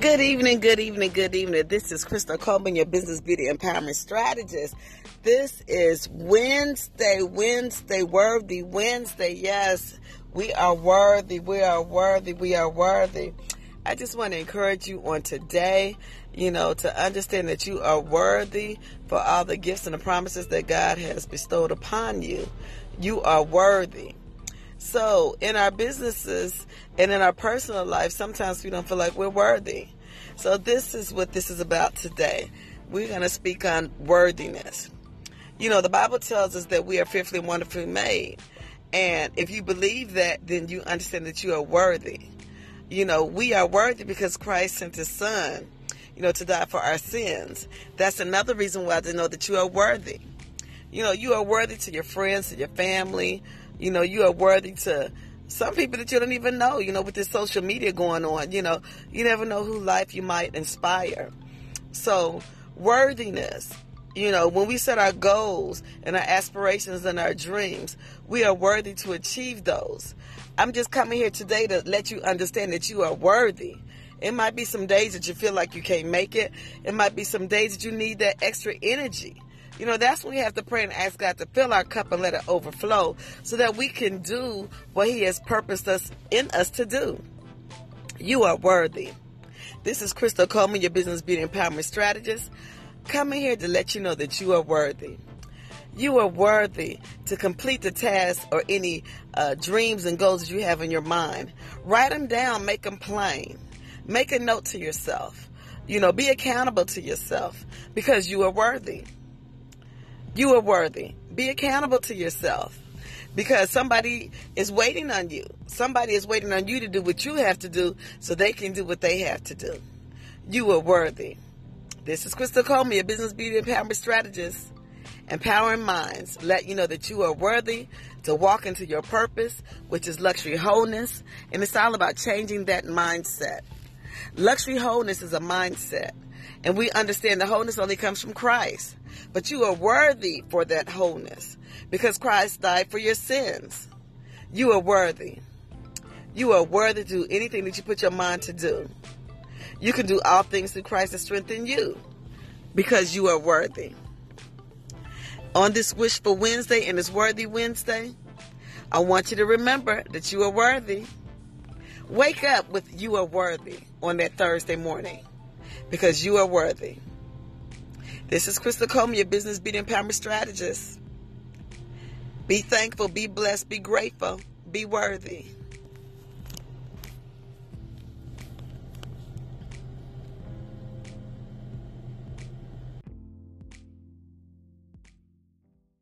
Good evening, good evening, good evening. This is Crystal Coleman, your business beauty empowerment strategist. This is Wednesday, Wednesday, worthy Wednesday. Yes, we are worthy, we are worthy, we are worthy. I just want to encourage you on today, you know, to understand that you are worthy for all the gifts and the promises that God has bestowed upon you. You are worthy. So, in our businesses and in our personal life, sometimes we don't feel like we're worthy. So, this is what this is about today. We're going to speak on worthiness. You know, the Bible tells us that we are fearfully and wonderfully made. And if you believe that, then you understand that you are worthy. You know, we are worthy because Christ sent his son, you know, to die for our sins. That's another reason why to know that you are worthy. You know, you are worthy to your friends, to your family, you know, you are worthy to some people that you don't even know, you know, with this social media going on, you know, you never know who life you might inspire. So, worthiness, you know, when we set our goals and our aspirations and our dreams, we are worthy to achieve those. I'm just coming here today to let you understand that you are worthy. It might be some days that you feel like you can't make it. It might be some days that you need that extra energy. You know, that's when we have to pray and ask God to fill our cup and let it overflow so that we can do what He has purposed us in us to do. You are worthy. This is Crystal Coleman, your business beauty empowerment strategist, coming here to let you know that you are worthy. You are worthy to complete the task or any uh, dreams and goals that you have in your mind. Write them down, make them plain. Make a note to yourself. You know, be accountable to yourself because you are worthy. You are worthy. Be accountable to yourself because somebody is waiting on you. Somebody is waiting on you to do what you have to do so they can do what they have to do. You are worthy. This is Crystal Coleman, a business beauty empowerment strategist. Empowering minds let you know that you are worthy to walk into your purpose, which is luxury wholeness. And it's all about changing that mindset. Luxury wholeness is a mindset. And we understand the wholeness only comes from Christ. But you are worthy for that wholeness because Christ died for your sins. You are worthy. You are worthy to do anything that you put your mind to do. You can do all things through Christ that strengthen you because you are worthy. On this Wishful Wednesday and this Worthy Wednesday, I want you to remember that you are worthy. Wake up with you are worthy on that Thursday morning because you are worthy. This is Crystal Coleman, your business beauty empowerment strategist. Be thankful, be blessed, be grateful, be worthy.